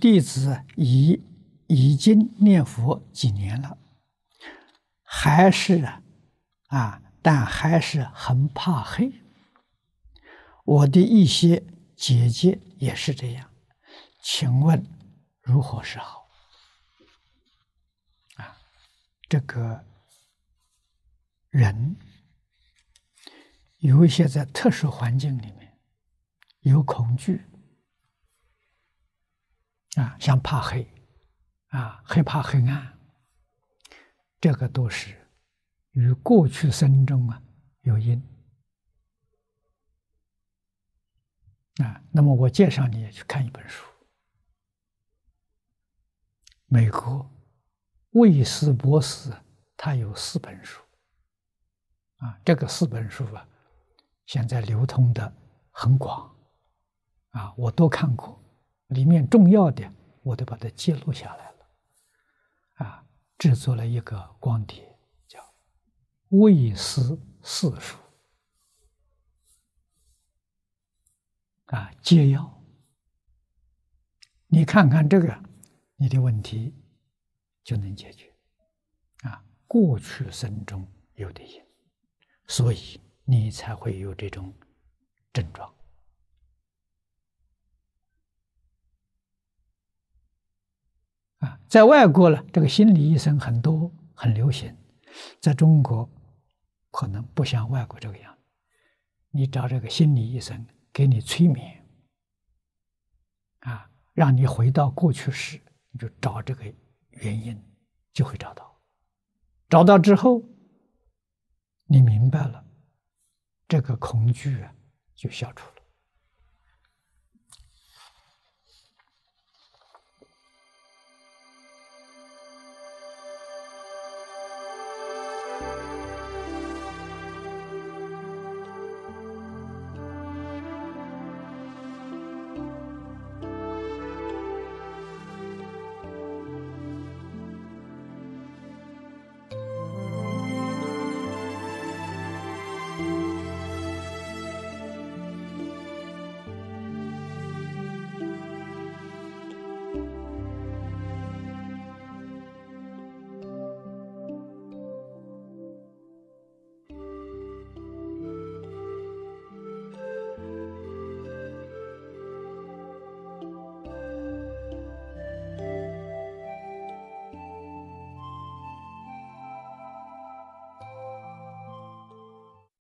弟子已已经念佛几年了，还是啊，啊，但还是很怕黑。我的一些姐姐也是这样，请问如何是好？啊，这个人有一些在特殊环境里面有恐惧。啊，像怕黑，啊，害怕黑暗，这个都是与过去生中啊有因。啊，那么我介绍你也去看一本书，美国魏斯博士他有四本书，啊，这个四本书啊，现在流通的很广，啊，我都看过。里面重要的我都把它记录下来了，啊，制作了一个光碟，叫《魏斯四书》，啊，解要，你看看这个，你的问题就能解决，啊，过去生中有的因，所以你才会有这种症状。啊，在外国呢，这个心理医生很多，很流行，在中国可能不像外国这个样。你找这个心理医生给你催眠，啊，让你回到过去时，你就找这个原因，就会找到。找到之后，你明白了，这个恐惧啊，就消除了。